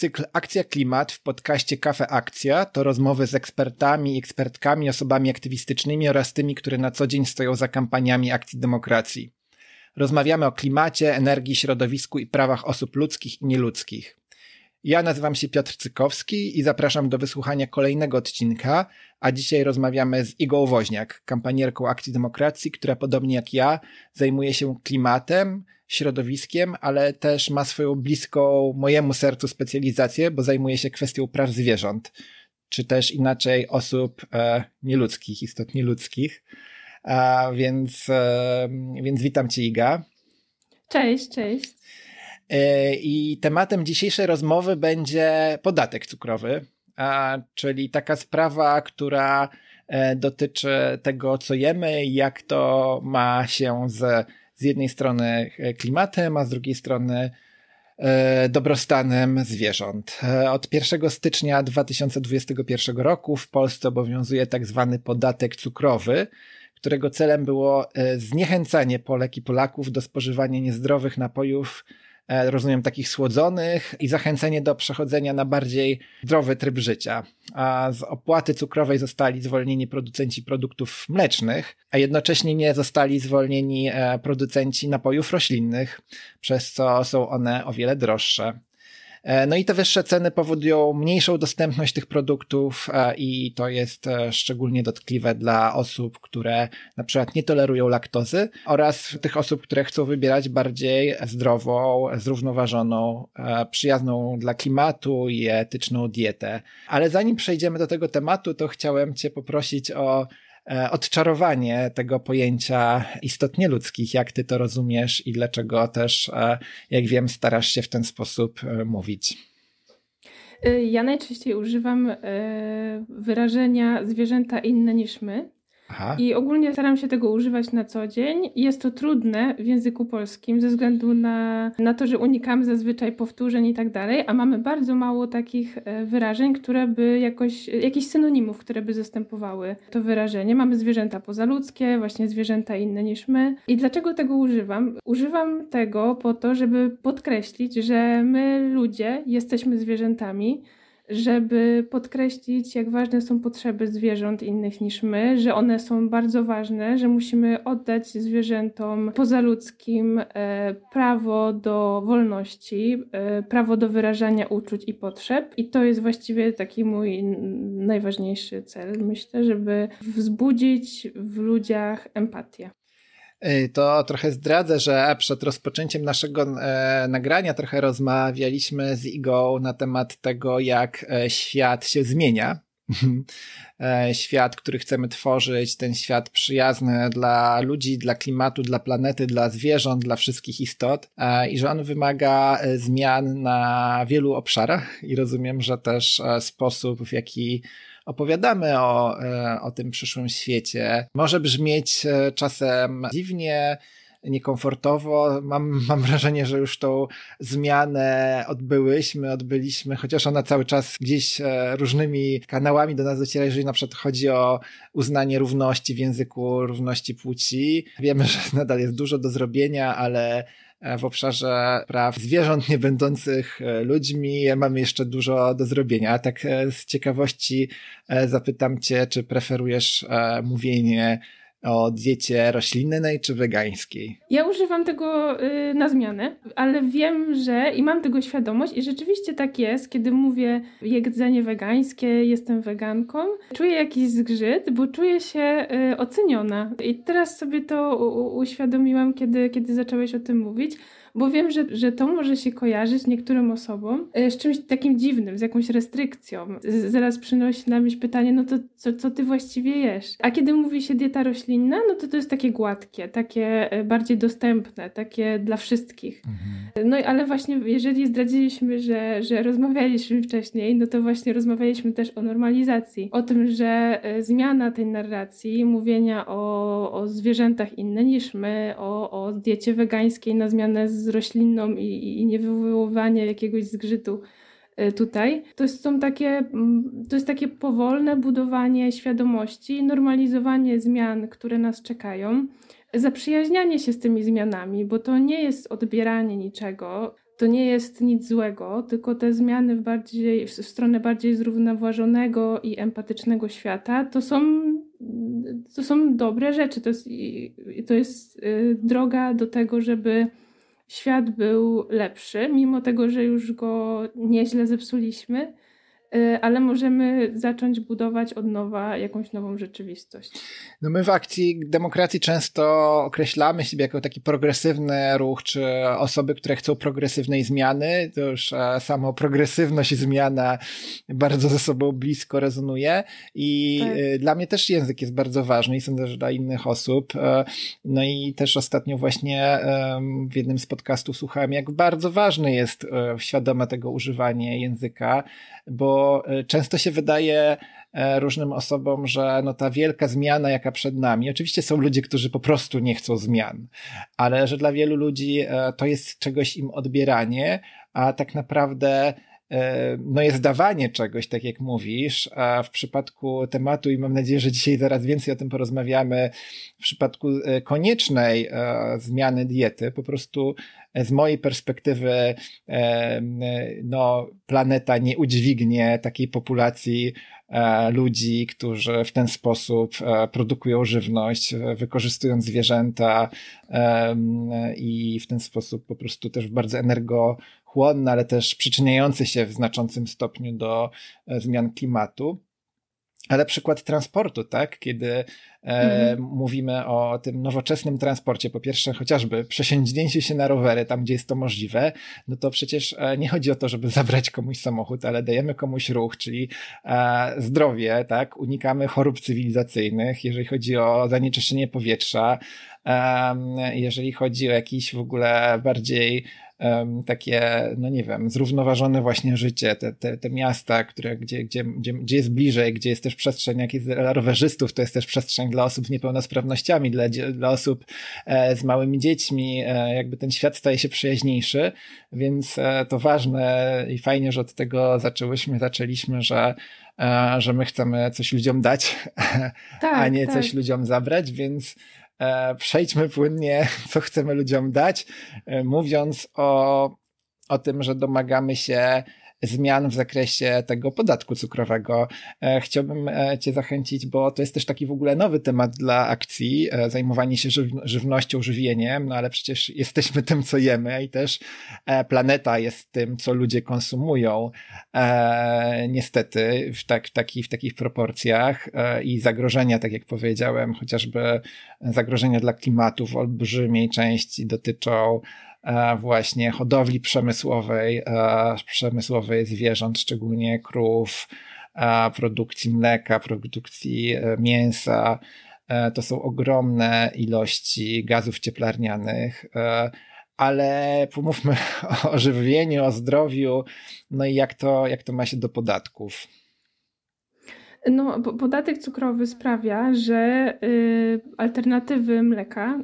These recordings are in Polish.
Cykl Akcja Klimat w podcaście Kafe Akcja to rozmowy z ekspertami, ekspertkami, osobami aktywistycznymi oraz tymi, które na co dzień stoją za kampaniami akcji demokracji. Rozmawiamy o klimacie, energii, środowisku i prawach osób ludzkich i nieludzkich. Ja nazywam się Piotr Cykowski i zapraszam do wysłuchania kolejnego odcinka, a dzisiaj rozmawiamy z Igą Woźniak, kampanierką Akcji Demokracji, która podobnie jak ja zajmuje się klimatem, środowiskiem, ale też ma swoją bliską mojemu sercu specjalizację, bo zajmuje się kwestią praw zwierząt, czy też inaczej osób e, nieludzkich, istot nieludzkich. A więc, e, więc witam Cię, Iga. Cześć, cześć. E, I tematem dzisiejszej rozmowy będzie podatek cukrowy, czyli taka sprawa, która e, dotyczy tego, co jemy, jak to ma się z, z jednej strony klimatem, a z drugiej strony e, dobrostanem zwierząt. Od 1 stycznia 2021 roku w Polsce obowiązuje tak zwany podatek cukrowy, którego celem było zniechęcanie Polek i Polaków do spożywania niezdrowych napojów E, rozumiem, takich słodzonych i zachęcenie do przechodzenia na bardziej zdrowy tryb życia. A z opłaty cukrowej zostali zwolnieni producenci produktów mlecznych, a jednocześnie nie zostali zwolnieni e, producenci napojów roślinnych, przez co są one o wiele droższe. E, no i te wyższe ceny powodują mniejszą dostępność tych produktów e, i to jest e, szczególnie dotkliwe dla osób, które na przykład nie tolerują laktozy oraz tych osób, które chcą wybierać bardziej zdrową, zrównoważoną, przyjazną dla klimatu i etyczną dietę. Ale zanim przejdziemy do tego tematu, to chciałem Cię poprosić o odczarowanie tego pojęcia istotnie ludzkich, jak ty to rozumiesz i dlaczego też, e, jak wiem, starasz się w ten sposób e, mówić. Ja najczęściej używam wyrażenia zwierzęta inne niż my. I ogólnie staram się tego używać na co dzień. Jest to trudne w języku polskim ze względu na, na to, że unikamy zazwyczaj powtórzeń i tak dalej, a mamy bardzo mało takich e, wyrażeń, które by jakoś, jakichś synonimów, które by zastępowały to wyrażenie. Mamy zwierzęta pozaludzkie, właśnie zwierzęta inne niż my. I dlaczego tego używam? Używam tego po to, żeby podkreślić, że my ludzie jesteśmy zwierzętami żeby podkreślić, jak ważne są potrzeby zwierząt innych niż my, że one są bardzo ważne, że musimy oddać zwierzętom pozaludzkim e, prawo do wolności, e, prawo do wyrażania uczuć i potrzeb. I to jest właściwie taki mój najważniejszy cel, myślę, żeby wzbudzić w ludziach empatię. To trochę zdradzę, że przed rozpoczęciem naszego e, nagrania trochę rozmawialiśmy z Igą na temat tego, jak e, świat się zmienia. E, świat, który chcemy tworzyć, ten świat przyjazny dla ludzi, dla klimatu, dla planety, dla zwierząt, dla wszystkich istot i że on wymaga zmian na wielu obszarach i rozumiem, że też sposób, w jaki opowiadamy o, e, o tym przyszłym świecie. Może brzmieć e, czasem dziwnie, niekomfortowo. Mam, mam wrażenie, że już tą zmianę odbyłyśmy, odbyliśmy, chociaż ona cały czas gdzieś e, różnymi kanałami do nas dociera, jeżeli na przykład chodzi o uznanie równości w języku, równości płci. Wiemy, że nadal jest dużo do zrobienia, ale w obszarze praw zwierząt nie będących e, ludźmi mamy jeszcze dużo do zrobienia. Tak e, z ciekawości zapytam Cię, czy preferujesz mówienie o diecie roślinnej czy wegańskiej? Ja używam tego y, na zmianę, ale wiem, że i mam tego świadomość i rzeczywiście tak jest, kiedy mówię jedzenie wegańskie, jestem weganką, czuję jakiś zgrzyt, bo czuję się y, oceniona. I teraz sobie to uświadomiłam, kiedy, kiedy zacząłeś o tym mówić bo wiem, że, że to może się kojarzyć niektórym osobom e, z czymś takim dziwnym, z jakąś restrykcją. Zaraz przynosi na myśl pytanie, no to co, co ty właściwie jesz? A kiedy mówi się dieta roślinna, no to to jest takie gładkie, takie e, bardziej dostępne, takie dla wszystkich. Mhm. No ale właśnie jeżeli zdradziliśmy, że, że rozmawialiśmy wcześniej, no to właśnie rozmawialiśmy też o normalizacji, o tym, że e, zmiana tej narracji, mówienia o, o zwierzętach inne niż my, o, o diecie wegańskiej na zmianę z z roślinną i, i nie wywoływanie jakiegoś zgrzytu e, tutaj. To, są takie, mm, to jest takie powolne budowanie świadomości, normalizowanie zmian, które nas czekają, zaprzyjaźnianie się z tymi zmianami, bo to nie jest odbieranie niczego, to nie jest nic złego, tylko te zmiany w, bardziej, w stronę bardziej zrównoważonego i empatycznego świata to są, to są dobre rzeczy. To jest, to jest y, droga do tego, żeby świat był lepszy, mimo tego, że już go nieźle zepsuliśmy ale możemy zacząć budować od nowa jakąś nową rzeczywistość. No my w akcji demokracji często określamy siebie jako taki progresywny ruch, czy osoby, które chcą progresywnej zmiany. To już e, samo progresywność i zmiana bardzo ze sobą blisko rezonuje i tak. Y, dla mnie też język jest bardzo ważny i sądzę, że dla innych osób. E, no i też ostatnio właśnie w jednym z podcastów słuchałem, jak bardzo ważne jest e, świadome tego używanie języka, bo e, często się wydaje e, różnym osobom, że no ta wielka zmiana, jaka przed nami, oczywiście są ludzie, którzy po prostu nie chcą zmian, ale że dla wielu ludzi e, to jest czegoś im odbieranie, a tak naprawdę no jest dawanie czegoś, tak jak mówisz, a w przypadku tematu, i mam nadzieję, że dzisiaj zaraz więcej o tym porozmawiamy, w przypadku koniecznej zmiany diety, po prostu z mojej perspektywy no, planeta nie udźwignie takiej populacji e, ludzi, którzy w ten sposób e, produkują żywność, wykorzystując zwierzęta i w ten sposób po prostu też bardzo energochłonny, ale też przyczyniający się w znaczącym stopniu do e, zmian klimatu. Ale przykład transportu, tak? Kiedy e, mhm. mówimy o tym nowoczesnym transporcie, po pierwsze chociażby przesiądnięciu się na rowery tam, gdzie jest to możliwe, no to przecież e, nie chodzi o to, żeby zabrać komuś samochód, ale dajemy komuś ruch, czyli e, zdrowie, tak? Unikamy chorób cywilizacyjnych, jeżeli chodzi o zanieczyszczenie powietrza, e, jeżeli chodzi o jakiś w ogóle bardziej takie, no nie wiem, zrównoważone właśnie życie, te, te, te miasta, które, gdzie, gdzie, gdzie, gdzie jest bliżej, gdzie jest też przestrzeń, jak jest dla rowerzystów, to jest też przestrzeń dla osób z niepełnosprawnościami, dla, dla osób e, z małymi dziećmi, e, jakby ten świat staje się przyjaźniejszy, więc e, to ważne i fajnie, że od tego zaczęłyśmy, zaczęliśmy, że że my chcemy coś ludziom dać, tak, a nie tak. coś ludziom zabrać, więc E, przejdźmy płynnie, co chcemy ludziom dać, e, mówiąc o, o tym, że domagamy się zmian w zakresie tego podatku cukrowego. E, chciałbym e, Cię zachęcić, bo to jest też taki w ogóle nowy temat dla akcji, e, zajmowanie się żywnością, żywieniem, no ale przecież jesteśmy tym, co jemy i też planeta jest tym, co ludzie konsumują. Niestety w, tak, taki, w takich proporcjach i zagrożenia, tak jak powiedziałem, chociażby zagrożenia dla klimatu w olbrzymiej części dotyczą właśnie hodowli przemysłowej, e, przemysłowej zwierząt, szczególnie krów, e, produkcji mleka, produkcji mięsa. To są ogromne ilości gazów cieplarnianych, ale pomówmy o żywieniu, o zdrowiu, no i jak to, jak to ma się do podatków. No, podatek cukrowy sprawia, że y, alternatywy mleka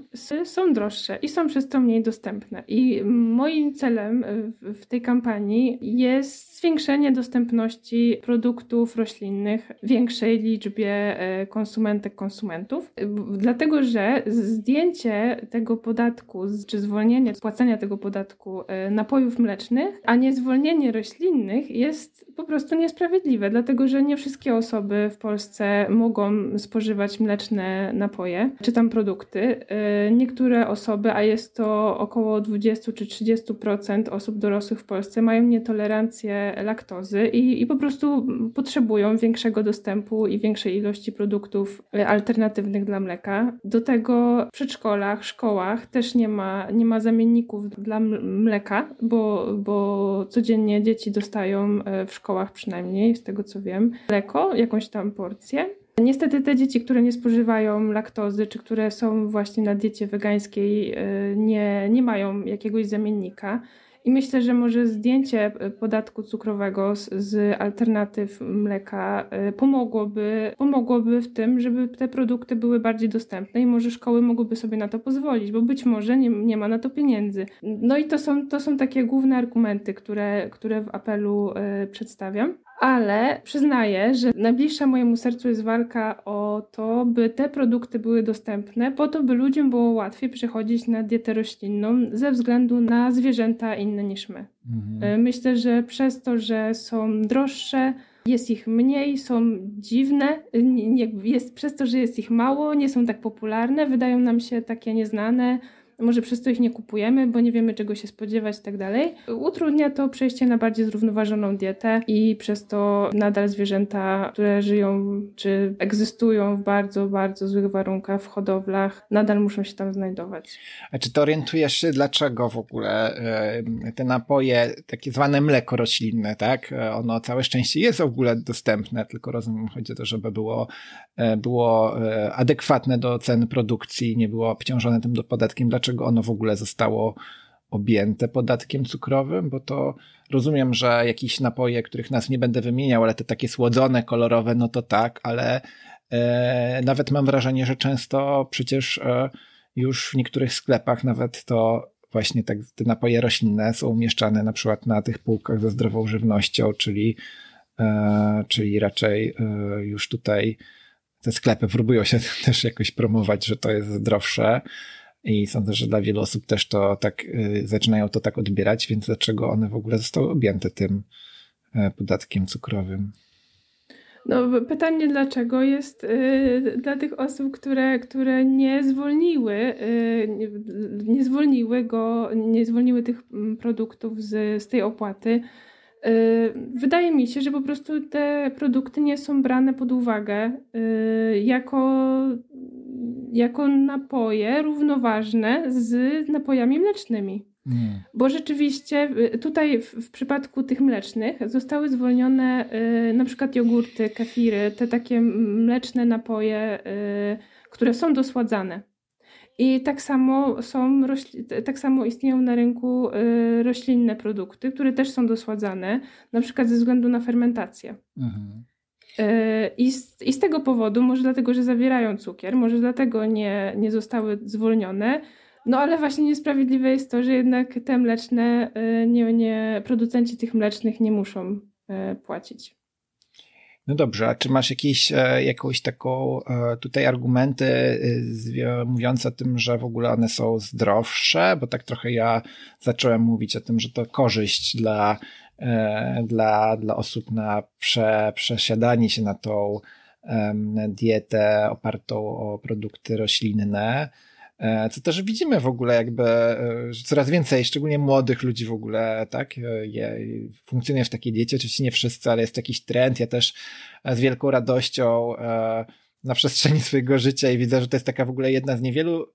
są droższe i są przez to mniej dostępne. I moim celem w, w tej kampanii jest zwiększenie dostępności produktów roślinnych większej liczbie y, konsumentek, konsumentów. Dlatego, że zdjęcie tego podatku, czy zwolnienie spłacania tego podatku y, napojów mlecznych, a nie zwolnienie roślinnych jest po prostu niesprawiedliwe, dlatego że nie wszystkie osoby osoby w Polsce mogą spożywać mleczne napoje czy tam produkty. Y, niektóre osoby, a jest to około 20 czy 30% osób dorosłych w Polsce, mają nietolerancję laktozy i, i po prostu potrzebują większego dostępu i większej ilości produktów y, alternatywnych dla mleka. Do tego w przedszkolach, szkołach też nie ma, nie ma zamienników dla mleka, bo, bo codziennie dzieci dostają y, w szkołach przynajmniej, z tego co wiem, mleko, jakąś jakąś tam porcję. Niestety te dzieci, które nie spożywają laktozy, czy które są właśnie na diecie wegańskiej, y, nie, nie mają jakiegoś zamiennika. I myślę, że może zdjęcie y, podatku cukrowego z, z, alternatyw mleka y, pomogłoby, pomogłoby w tym, żeby te produkty były bardziej dostępne i może szkoły mogłyby sobie na to pozwolić, bo być może nie, nie ma na to pieniędzy. No i to są, to są takie główne argumenty, które, które w apelu przedstawiam. Ale przyznaję, że najbliższa mojemu sercu jest walka o to, by te produkty były dostępne, po to, by ludziom było łatwiej przechodzić na dietę roślinną ze względu na zwierzęta inne niż my. Mhm. E, myślę, że przez to, że są droższe, jest ich mniej, są dziwne, jest, przez to, że jest ich mało, nie są tak popularne, wydają nam się takie nieznane, może przez to ich nie kupujemy, bo nie wiemy czego się spodziewać i tak dalej. Utrudnia to przejście na bardziej zrównoważoną dietę i przez to nadal zwierzęta, które żyją czy egzystują w bardzo, bardzo złych warunkach w hodowlach, nadal muszą się tam znajdować. A czy to orientujesz się, dlaczego w ogóle te napoje, takie zwane mleko roślinne, tak? Ono całe szczęście jest w ogóle dostępne, tylko rozumiem, chodzi o to, żeby było, e, było e, adekwatne do cen produkcji, nie było obciążone tym podatkiem. Dlaczego dlaczego ono w ogóle zostało objęte podatkiem cukrowym, bo to rozumiem, że jakieś napoje, których nas nie będę wymieniał, ale te takie słodzone, kolorowe, no to tak, ale e, nawet mam wrażenie, że często przecież e, już w niektórych sklepach nawet to właśnie tak, te napoje roślinne są umieszczane na przykład na tych półkach ze zdrową żywnością, czyli, e, czyli raczej e, już tutaj te sklepy próbują się też jakoś promować, że to jest zdrowsze. I sądzę, że dla wielu osób też to tak, y, zaczynają to tak odbierać, więc dlaczego one w ogóle zostały objęte tym e, podatkiem cukrowym? No, pytanie dlaczego jest y, dla tych osób, które, które nie zwolniły, y, nie, zwolniły go, nie zwolniły tych mm, produktów z, z tej opłaty. Y, wydaje mi się, że po prostu te produkty nie są brane pod uwagę y, jako jako napoje równoważne z napojami mlecznymi. Nie. Bo rzeczywiście y, tutaj w, w, przypadku tych mlecznych zostały zwolnione y, na przykład jogurty, kefiry, te takie mleczne napoje, y, które są dosładzane. I tak samo są, tak samo istnieją na rynku y, roślinne produkty, które też są dosładzane, na przykład ze względu na fermentację. Mhm. E, I z, I z tego powodu, może dlatego, że zawierają cukier, może dlatego nie, nie zostały zwolnione. No ale właśnie niesprawiedliwe jest to, że jednak te mleczne, e, nie, nie, producenci tych mlecznych nie muszą płacić. No dobrze, a czy masz jakieś, jakąś taką tutaj argumenty mówiące o tym, że w ogóle one są zdrowsze? Bo tak trochę ja zacząłem mówić o tym, że to korzyść dla E, dla, dla osób na prze, przesiadanie się na tą dietę opartą o produkty roślinne. E, co też widzimy w ogóle jakby, e, że coraz więcej, szczególnie młodych ludzi w ogóle, tak, je, funkcjonuje w takiej diecie, oczywiście nie wszyscy, ale jest jakiś trend. Ja też z wielką radością na przestrzeni swojego życia i widzę, że to jest taka w ogóle jedna z niewielu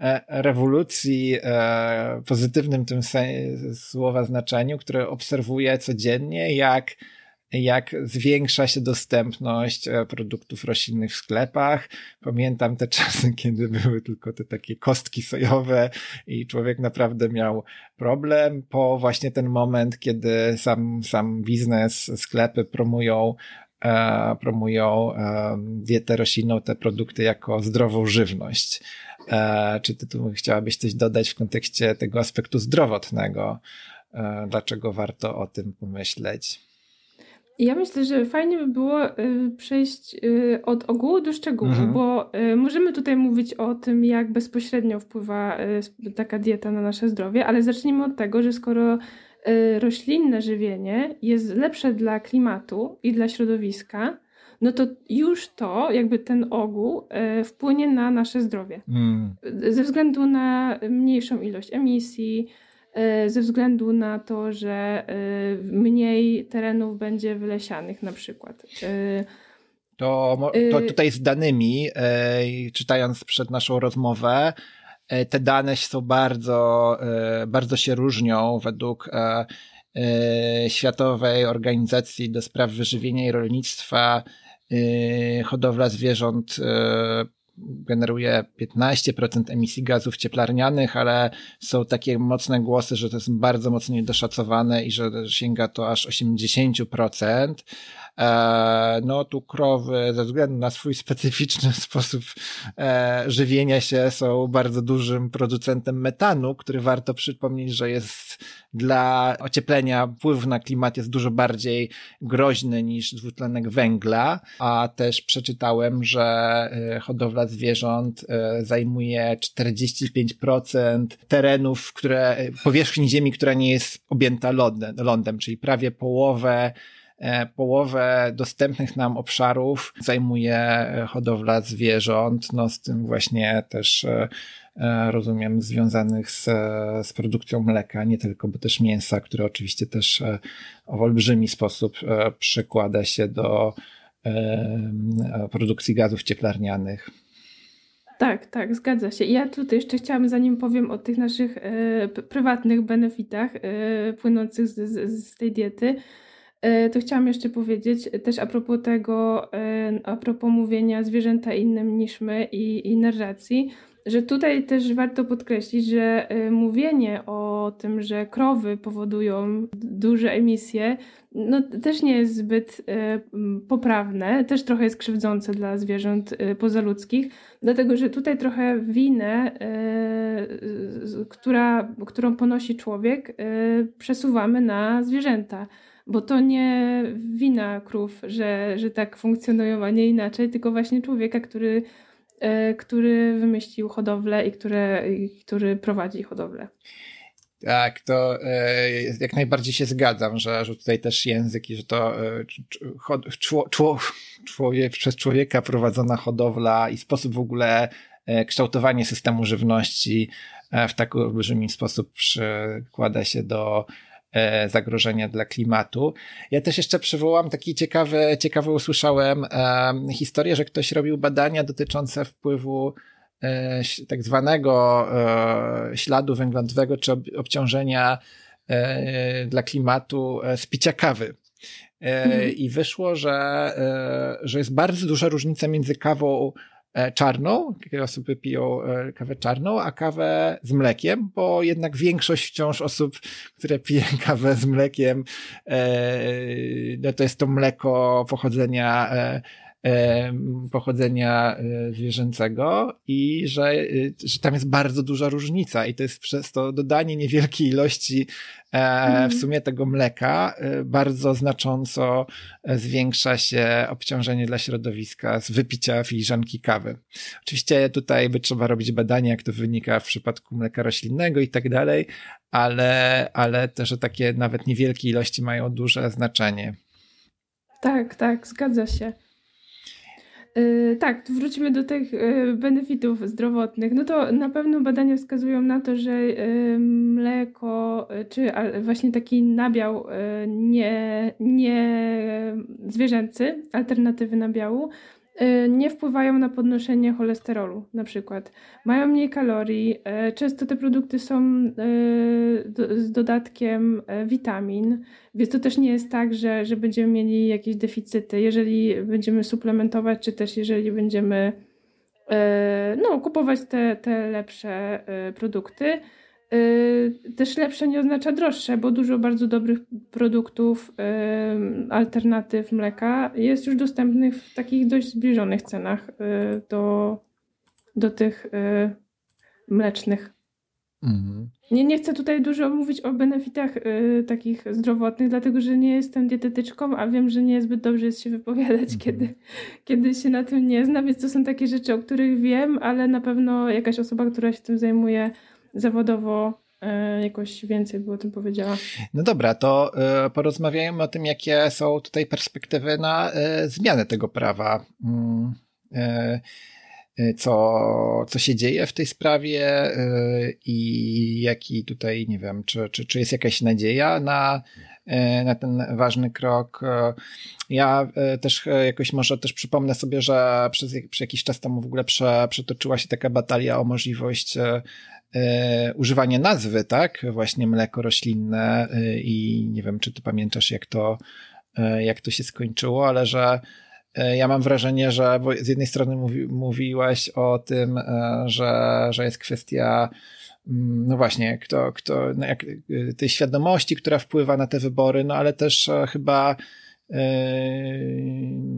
E, rewolucji e, pozytywnym tym słowa znaczeniu, które obserwuję codziennie, jak jak zwiększa się dostępność e, produktów roślinnych w sklepach. Pamiętam te czasy, kiedy były tylko te takie kostki sojowe i człowiek naprawdę miał problem, po właśnie ten moment, kiedy sam, sam biznes, sklepy promują promują dietę roślinną, te produkty jako zdrową żywność. E, czy ty tu chciałabyś coś dodać w kontekście tego aspektu zdrowotnego? E, dlaczego warto o tym pomyśleć? Ja myślę, że fajnie by było y, przejść y, od ogółu do szczegółu, mhm. bo y, możemy tutaj mówić o tym, jak bezpośrednio wpływa taka dieta na nasze zdrowie, ale zacznijmy od tego, że skoro roślinne żywienie jest lepsze dla klimatu i dla środowiska, no to już to, jakby ten ogół wpłynie na nasze zdrowie. Mm. Ze względu na mniejszą ilość emisji, ze względu na to, że e, mniej terenów będzie wylesianych na przykład. To, to tutaj z danymi, czytając przed naszą rozmowę, te dane są bardzo, bardzo się różnią według Światowej Organizacji do Spraw Wyżywienia i Rolnictwa hodowla zwierząt generuje 15% emisji gazów cieplarnianych, ale są takie mocne głosy, że to jest bardzo mocno niedoszacowane i że sięga to aż 80%. E, no tu krowy ze względu na swój specyficzny sposób e, żywienia się są bardzo dużym producentem metanu, który warto przypomnieć, że jest dla ocieplenia wpływ na klimat jest dużo bardziej groźny niż dwutlenek węgla, a też przeczytałem, że e, hodowla zwierząt zajmuje 45% terenów, które, powierzchni ziemi, która nie jest objęta lądem, lądem czyli prawie połowę połowę dostępnych nam obszarów zajmuje e, hodowla zwierząt, no z tym właśnie też e, rozumiem związanych z, z produkcją mleka, nie tylko, bo też mięsa, które oczywiście też w olbrzymi sposób przekłada się do produkcji gazów cieplarnianych. Tak, tak, zgadza się. Ja tutaj jeszcze chciałam, zanim powiem o tych naszych e, prywatnych benefitach e, płynących z, z, z tej diety, E, to chciałam jeszcze powiedzieć e, też a propos tego, e, a propos mówienia zwierzęta innym niż my i, i narracji, że tutaj też warto podkreślić, że mówienie o tym, że krowy powodują duże emisje, no też nie jest zbyt poprawne, też trochę jest krzywdzące dla zwierząt pozaludzkich, dlatego że tutaj trochę winę, która, którą ponosi człowiek, przesuwamy na zwierzęta bo to nie wina krów, że, że tak funkcjonują, a nie inaczej, tylko właśnie człowieka, który, e, który wymyślił hodowlę i który, który prowadzi hodowlę. Tak, to e, jak najbardziej się zgadzam, że, że tutaj też język i że to e, człowiek, przez człowieka prowadzona hodowla i sposób w ogóle kształtowanie systemu żywności w tak olbrzymi sposób przykłada się do zagrożenia dla klimatu. Ja też jeszcze przywołam taki ciekawy, ciekawy usłyszałem e, historię, że ktoś robił badania dotyczące wpływu e, tak zwanego e, śladu węglowego czy obciążenia e, dla klimatu e, z picia kawy. Mhm. I wyszło, że, że jest bardzo duża różnica między kawą E, czarną, kiedy osoby piją e, kawę czarną, a kawę z mlekiem, bo jednak większość wciąż osób, które piją kawę z mlekiem, e, no to jest to mleko pochodzenia pochodzenia zwierzęcego i że, że tam jest bardzo duża różnica i to jest przez to dodanie niewielkiej ilości w mhm. sumie tego mleka bardzo znacząco zwiększa się obciążenie dla środowiska z wypicia filiżanki kawy. Oczywiście tutaj by trzeba robić badania, jak to wynika w przypadku mleka roślinnego i tak dalej, ale, ale też, takie nawet niewielkie ilości mają duże znaczenie. Tak, tak, zgadza się. Yy, tak, wrócimy do tych yy, benefitów zdrowotnych. No to na pewno badania wskazują na to, że yy, mleko, czy właśnie taki nabiał nie, nie zwierzęcy, alternatywy nabiału, Y, nie wpływają na podnoszenie cholesterolu, na przykład. Mają mniej kalorii, y, często te produkty są y, z dodatkiem witamin, więc to też nie jest tak, że, że będziemy mieli jakieś deficyty, jeżeli będziemy suplementować, czy też jeżeli będziemy no, kupować te, te lepsze produkty. Y, też lepsze nie oznacza droższe, bo dużo bardzo dobrych produktów, y, alternatyw mleka jest już dostępnych w takich dość zbliżonych cenach y, do, do tych mlecznych. Mhm. Nie, nie chcę tutaj dużo mówić o benefitach takich zdrowotnych, dlatego że nie jestem dietetyczką, a wiem, że nie zbyt dobrze jest się wypowiadać, mhm. kiedy, kiedy się na tym nie zna, więc to są takie rzeczy, o których wiem, ale na pewno jakaś osoba, która się tym zajmuje, zawodowo e, jakoś więcej by o tym powiedziała. No dobra, to e, porozmawiajmy o tym, jakie są tutaj perspektywy na e, zmianę tego prawa. Mm, co, co się dzieje w tej sprawie i jaki tutaj, nie wiem, czy, czy, czy jest jakaś nadzieja na, na ten ważny krok. Ja też jakoś może też przypomnę sobie, że przez, przez jakiś czas temu w ogóle prze, przetoczyła się taka batalia o możliwość używanie nazwy, tak? Właśnie mleko roślinne e, i nie wiem, czy ty pamiętasz, jak to, e, jak to się skończyło, ale że e, ja mam wrażenie, że z jednej strony mówi, mówiłaś o tym, e, że, że jest kwestia mm, no właśnie, kto, kto, no jak, tej świadomości, która wpływa na te wybory, no ale też chyba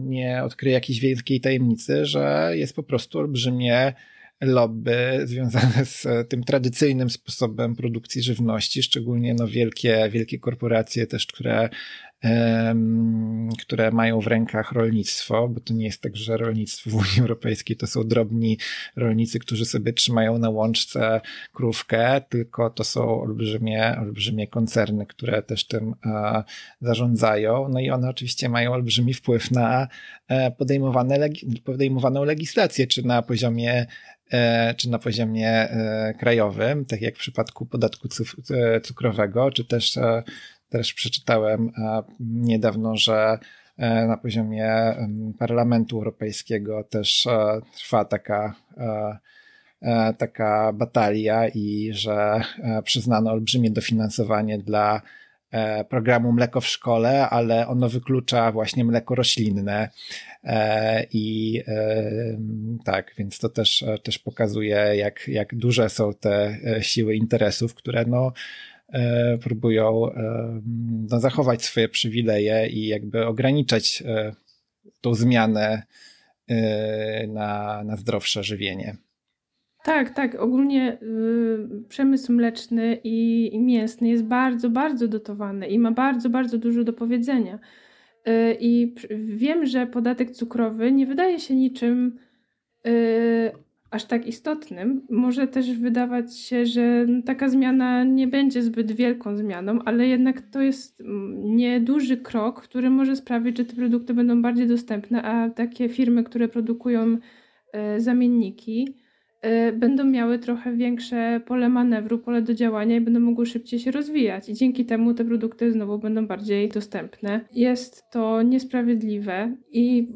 nie odkryję jakiejś wielkiej tajemnicy, że jest po prostu olbrzymie lobby związane z tym tradycyjnym sposobem produkcji żywności, szczególnie no wielkie, wielkie korporacje też, które które mają w rękach rolnictwo, bo to nie jest tak, że rolnictwo w Unii Europejskiej to są drobni rolnicy, którzy sobie trzymają na łączce krówkę, tylko to są olbrzymie, olbrzymie koncerny, które też tym e, zarządzają. No i one oczywiście mają olbrzymi wpływ na e, podejmowane, podejmowaną legislację, czy na poziomie e, czy na poziomie krajowym, tak jak w przypadku podatku cukrowego, czy też też przeczytałem e, niedawno, że e, na poziomie Parlamentu Europejskiego też e, trwa taka, taka batalia i że przyznano olbrzymie dofinansowanie dla programu Mleko w szkole, ale ono wyklucza właśnie mleko roślinne. I tak, więc to też, też pokazuje, jak, jak duże są te siły interesów, które no, E, próbują e, no, zachować swoje przywileje i jakby ograniczać e, tą zmianę na, na zdrowsze żywienie. Tak, tak. Ogólnie y, przemysł mleczny i, i, mięsny jest bardzo, bardzo dotowany i ma bardzo, bardzo dużo do powiedzenia. Y, I wiem, że podatek cukrowy nie wydaje się niczym y, aż tak istotnym. Może też wydawać się, że taka zmiana nie będzie zbyt wielką zmianą, ale jednak to jest nieduży krok, który może sprawić, że te produkty będą bardziej dostępne, a takie firmy, które produkują e, zamienniki, Y, będą miały trochę większe pole manewru, pole do działania i będą mogły szybciej się rozwijać. I dzięki temu te produkty znowu będą bardziej dostępne. Jest to niesprawiedliwe i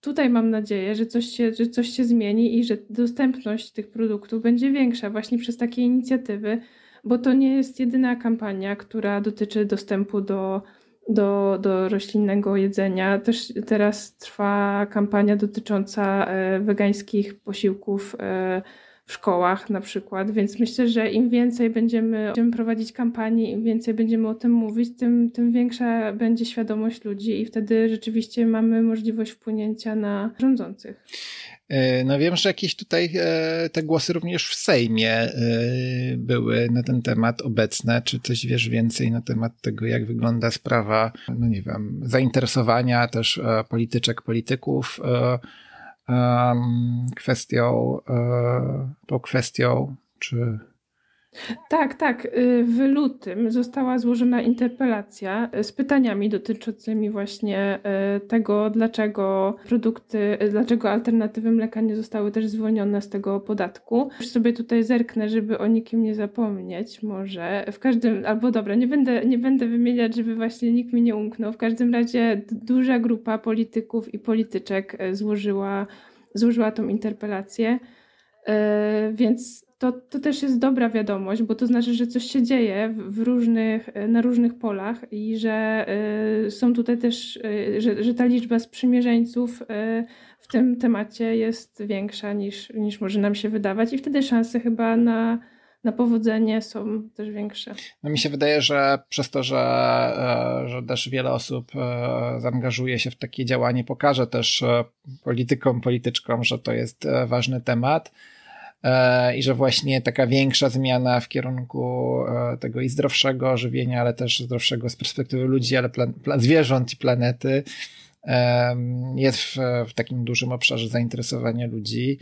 tutaj mam nadzieję, że coś, się, że coś się zmieni i że dostępność tych produktów będzie większa właśnie przez takie inicjatywy, bo to nie jest jedyna kampania, która dotyczy dostępu do do, do roślinnego jedzenia. Też teraz trwa kampania dotycząca e, wegańskich posiłków e, w szkołach na przykład, więc myślę, że im więcej będziemy, będziemy prowadzić kampanii, im więcej będziemy o tym mówić, tym, tym większa będzie świadomość ludzi i wtedy rzeczywiście mamy możliwość wpłynięcia na rządzących. E, no wiem, że jakieś tutaj e, te głosy również w Sejmie e, były na ten temat obecne. Czy coś wiesz więcej na temat tego, jak wygląda sprawa, no nie wiem, zainteresowania też polityczek, polityków kwestią, tą kwestią, czy tak, tak. Y, w lutym została złożona interpelacja z pytaniami dotyczącymi właśnie y, tego, dlaczego produkty, y, dlaczego alternatywy mleka nie zostały też zwolnione z tego podatku. Już sobie tutaj zerknę, żeby o nikim nie zapomnieć może. W każdym, albo dobra, nie będę, nie będę wymieniać, żeby właśnie nikt mi nie umknął. W każdym razie duża grupa polityków i polityczek złożyła, złożyła tą interpelację. Więc to, to też jest dobra wiadomość, bo to znaczy, że coś się dzieje w różnych, na różnych polach i że y, są tutaj też, y, że, że ta liczba sprzymierzeńców w tym temacie jest większa niż, niż może nam się wydawać i wtedy szanse chyba na, na powodzenie są też większe. No mi się wydaje, że przez to, że, e, że też wiele osób e, zaangażuje się w takie działanie, pokaże też e, politykom, polityczkom, że to jest ważny temat E, i że właśnie taka większa zmiana w kierunku e, tego i zdrowszego żywienia, ale też zdrowszego z perspektywy ludzi, ale plan, plan, zwierząt i planety jest w, w takim dużym obszarze zainteresowania ludzi.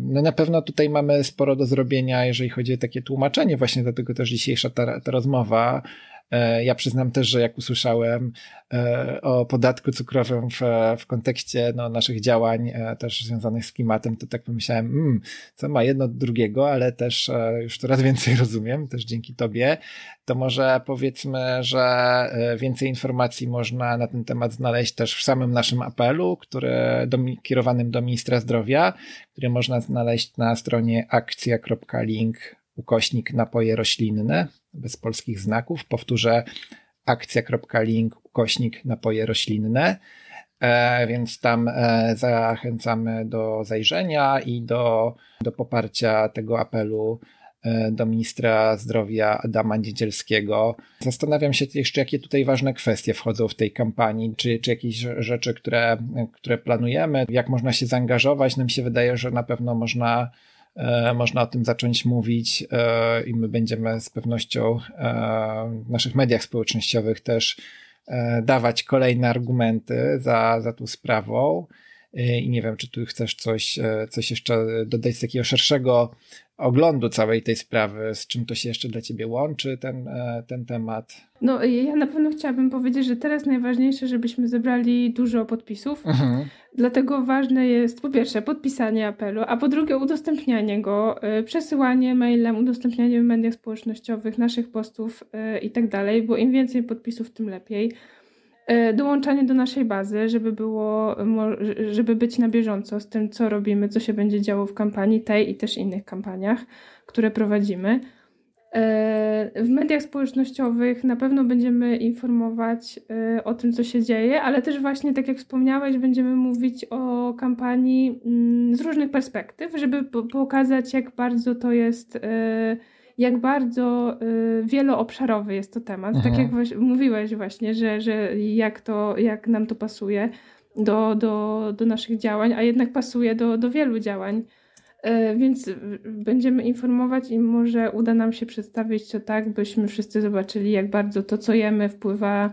No na pewno tutaj mamy sporo do zrobienia, jeżeli chodzi o takie tłumaczenie, właśnie dlatego też dzisiejsza ta, ta rozmowa, E, ja przyznam też, że jak usłyszałem e, o podatku cukrowym w, w kontekście no, naszych działań e, też związanych z klimatem, to tak pomyślałem, mm, co ma jedno drugiego, ale też już coraz więcej rozumiem, też dzięki tobie. To może powiedzmy, że więcej informacji można na ten temat znaleźć też w samym naszym apelu, który do, kierowanym do ministra zdrowia, który można znaleźć na stronie akcja.link ukośnik napoje roślinne bez polskich znaków. Powtórzę akcja.link ukośnik napoje roślinne. E, więc tam e, zachęcamy do zajrzenia i do, do poparcia tego apelu do ministra zdrowia Adama Niedzielskiego. Zastanawiam się jeszcze, jakie tutaj ważne kwestie wchodzą w tej kampanii, czy, czy jakieś rzeczy, które, które planujemy, jak można się zaangażować. No mi się wydaje, że na pewno można E, można o tym zacząć mówić e, i my będziemy z pewnością e, w naszych mediach społecznościowych też dawać kolejne argumenty za, za tą sprawą. I nie wiem, czy tu chcesz coś, coś jeszcze dodać z takiego szerszego oglądu całej tej sprawy, z czym to się jeszcze dla Ciebie łączy, ten, e, ten temat? No, ja na pewno chciałabym powiedzieć, że teraz najważniejsze, żebyśmy zebrali dużo podpisów. Mhm. Dlatego ważne jest po pierwsze podpisanie apelu, a po drugie udostępnianie go, e, przesyłanie mailem, udostępnianie w mediach społecznościowych naszych postów e, i tak dalej, bo im więcej podpisów, tym lepiej. E, dołączanie do naszej bazy, żeby było, żeby być na bieżąco z tym, co robimy, co się będzie działo w kampanii tej i też innych kampaniach, które prowadzimy. E, w mediach społecznościowych na pewno będziemy informować e, o tym, co się dzieje, ale też właśnie, tak jak wspomniałeś, będziemy mówić o kampanii mm, z różnych perspektyw, żeby pokazać, jak bardzo to jest jak bardzo y, wieloobszarowy jest to temat. Tak mhm. Tak jak mówiłeś właśnie, że, że jak, to, jak nam to pasuje do, do, do naszych działań, a jednak pasuje do, do wielu działań. Y, więc będziemy informować i może uda nam się przedstawić to tak, byśmy wszyscy zobaczyli, jak bardzo to, co jemy, wpływa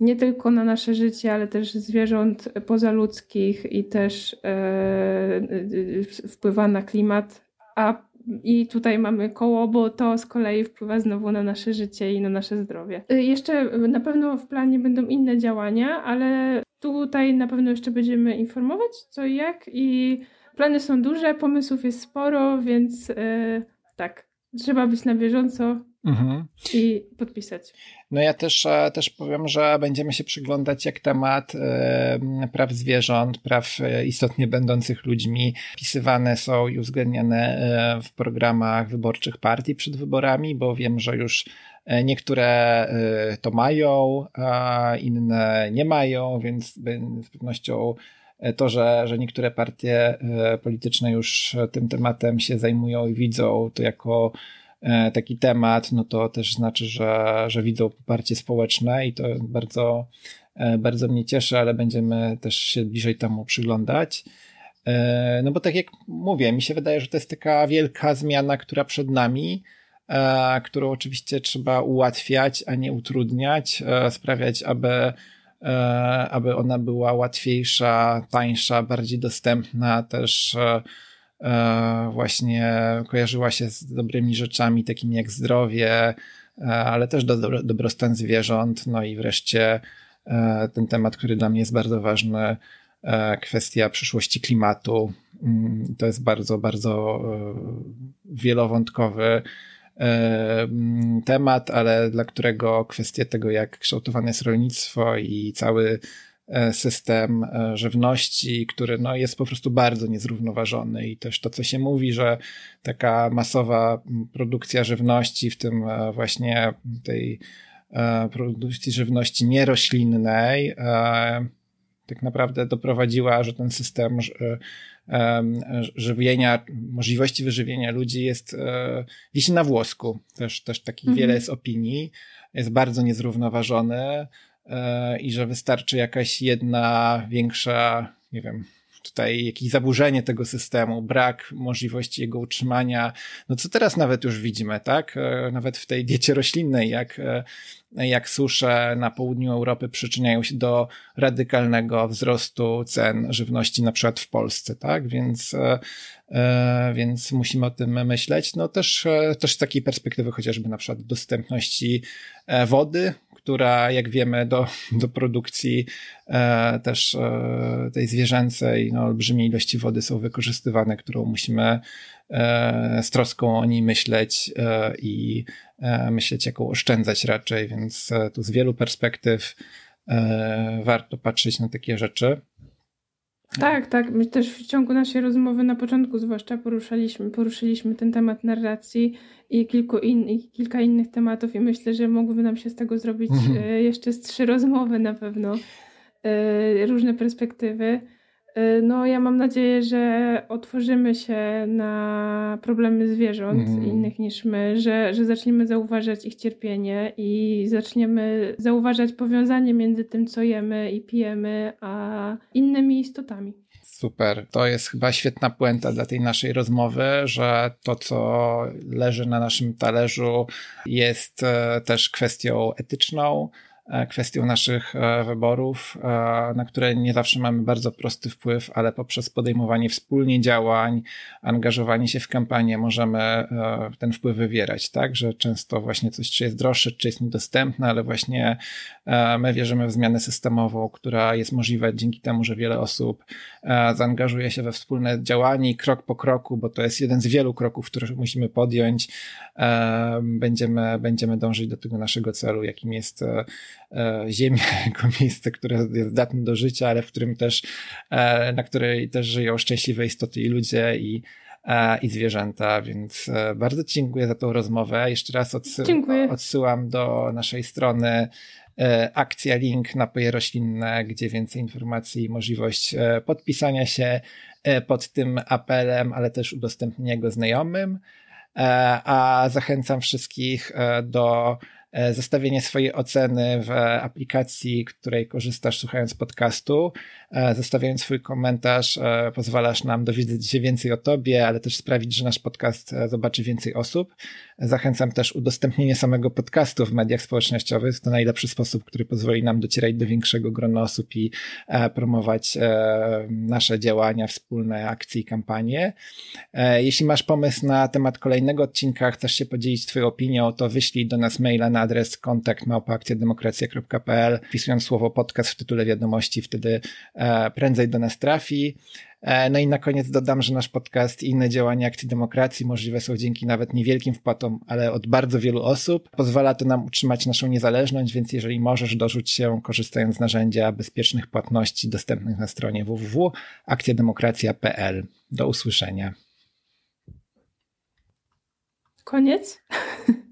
nie tylko na nasze życie, ale też zwierząt pozaludzkich i też e, wpływa na klimat, a i tutaj mamy koło, bo to z kolei wpływa znowu na nasze życie i na nasze zdrowie. Y, jeszcze na pewno w planie będą inne działania, ale tutaj na pewno jeszcze będziemy informować co i jak i plany są duże, pomysłów jest sporo, więc yy, tak, trzeba być na bieżąco mhm. i podpisać. No ja też, e, też powiem, że będziemy się przyglądać, jak temat e, praw zwierząt, praw e, istotnie będących ludźmi pisywane są i uwzględniane w programach wyborczych partii przed wyborami, bo wiem, że już niektóre to mają, a inne nie mają, więc z pewnością to, że, że niektóre partie polityczne już tym tematem się zajmują i widzą to jako taki temat, no to też znaczy, że, że widzą poparcie społeczne i to bardzo, e, bardzo mnie cieszy, ale będziemy też się bliżej temu przyglądać. E, no bo tak jak mówię, mi się wydaje, że to jest taka wielka zmiana, która przed nami, którą oczywiście trzeba ułatwiać, a nie utrudniać, sprawiać, aby, aby ona była łatwiejsza, tańsza, bardziej dostępna, też E, właśnie kojarzyła się z dobrymi rzeczami, takimi jak zdrowie, e, ale też do, dobrostan zwierząt. No i wreszcie e, ten temat, który dla mnie jest bardzo ważny, kwestia przyszłości klimatu. Mm, to jest bardzo, bardzo wielowątkowy mm, temat, ale dla którego kwestie tego, jak kształtowane jest rolnictwo i cały E, system e, żywności, który no, jest po prostu bardzo niezrównoważony i też to, co się mówi, że taka masowa produkcja żywności, w tym e, właśnie tej produkcji żywności nieroślinnej, tak naprawdę doprowadziła, że ten system żywienia, możliwości wyżywienia ludzi jest, wisi na włosku. Też, też takich mhm. wiele jest opinii. Jest bardzo niezrównoważony. E, i że wystarczy jakaś jedna większa, nie wiem, tutaj jakieś zaburzenie tego systemu, brak możliwości jego utrzymania, no co teraz nawet już widzimy, tak? E, nawet w tej diecie roślinnej, jak, e, jak susze na południu Europy przyczyniają się do radykalnego wzrostu cen żywności, na przykład w Polsce, tak? Więc, więc musimy o tym myśleć. No też, też z takiej perspektywy chociażby na przykład dostępności wody, która, jak wiemy, do, do produkcji e, też e, tej zwierzęcej, no, olbrzymie ilości wody są wykorzystywane, którą musimy e, z troską o niej myśleć e, i e, myśleć, jaką oszczędzać raczej, więc e, tu z wielu perspektyw warto patrzeć na takie rzeczy. Tak, tak. My też w ciągu naszej rozmowy na początku zwłaszcza poruszaliśmy, poruszyliśmy ten temat narracji i kilku in, i kilka innych tematów i myślę, że mogłyby nam się z tego zrobić mhm. E, jeszcze z trzy rozmowy na pewno. E, różne perspektywy. Y, no ja mam nadzieję, że otworzymy się na problemy zwierząt mm. innych niż my, że, że zaczniemy zauważać ich cierpienie i zaczniemy zauważać powiązanie między tym, co jemy i pijemy, a innymi istotami. Super. To jest chyba świetna puenta dla tej naszej rozmowy, że to, co leży na naszym talerzu, jest e, też kwestią etyczną, E, kwestią naszych e, wyborów, e, na które nie zawsze mamy bardzo prosty wpływ, ale poprzez podejmowanie wspólnie działań, angażowanie się w kampanię możemy ten wpływ wywierać, tak? Że często właśnie coś, czy jest droższe, czy jest niedostępne, ale właśnie my wierzymy w zmianę systemową, która jest możliwa dzięki temu, że wiele osób zaangażuje się we wspólne działanie krok po kroku, bo to jest jeden z wielu kroków, które musimy podjąć, będziemy, będziemy dążyć do tego naszego celu, jakim jest E, ziemia jako miejsce, które jest zdatne do życia, ale w którym też, e, na której też żyją szczęśliwe istoty i ludzie i, e, i zwierzęta, więc bardzo dziękuję za tą rozmowę. Jeszcze raz odsy odsyłam do naszej strony akcja link napoje roślinne, gdzie więcej informacji i możliwość podpisania się pod tym apelem, ale też udostępnienia go znajomym. A zachęcam wszystkich do zostawienie swojej oceny w aplikacji, której korzystasz słuchając podcastu. E, zostawiając swój komentarz, e, pozwalasz nam dowiedzieć się więcej o Tobie, ale też sprawić, że nasz podcast zobaczy więcej osób. Zachęcam też udostępnienie samego podcastu w mediach społecznościowych. To najlepszy sposób, który pozwoli nam docierać do większego grona osób i promować nasze działania, wspólne akcje i kampanie. Jeśli masz pomysł na temat kolejnego odcinka, chcesz się podzielić Twoją opinią, to wyślij do nas maila na adres kontakt małpaakcjademokracja.pl wpisując słowo podcast w tytule wiadomości, wtedy e, prędzej do nas trafi. E, no i na koniec dodam, że nasz podcast i inne działania akcji demokracji możliwe są dzięki nawet niewielkim wpłatom, ale od bardzo wielu osób. Pozwala to nam utrzymać naszą niezależność, więc jeżeli możesz, dorzuć się korzystając z narzędzia bezpiecznych płatności dostępnych na stronie www.akcjademokracja.pl. Do usłyszenia. Koniec?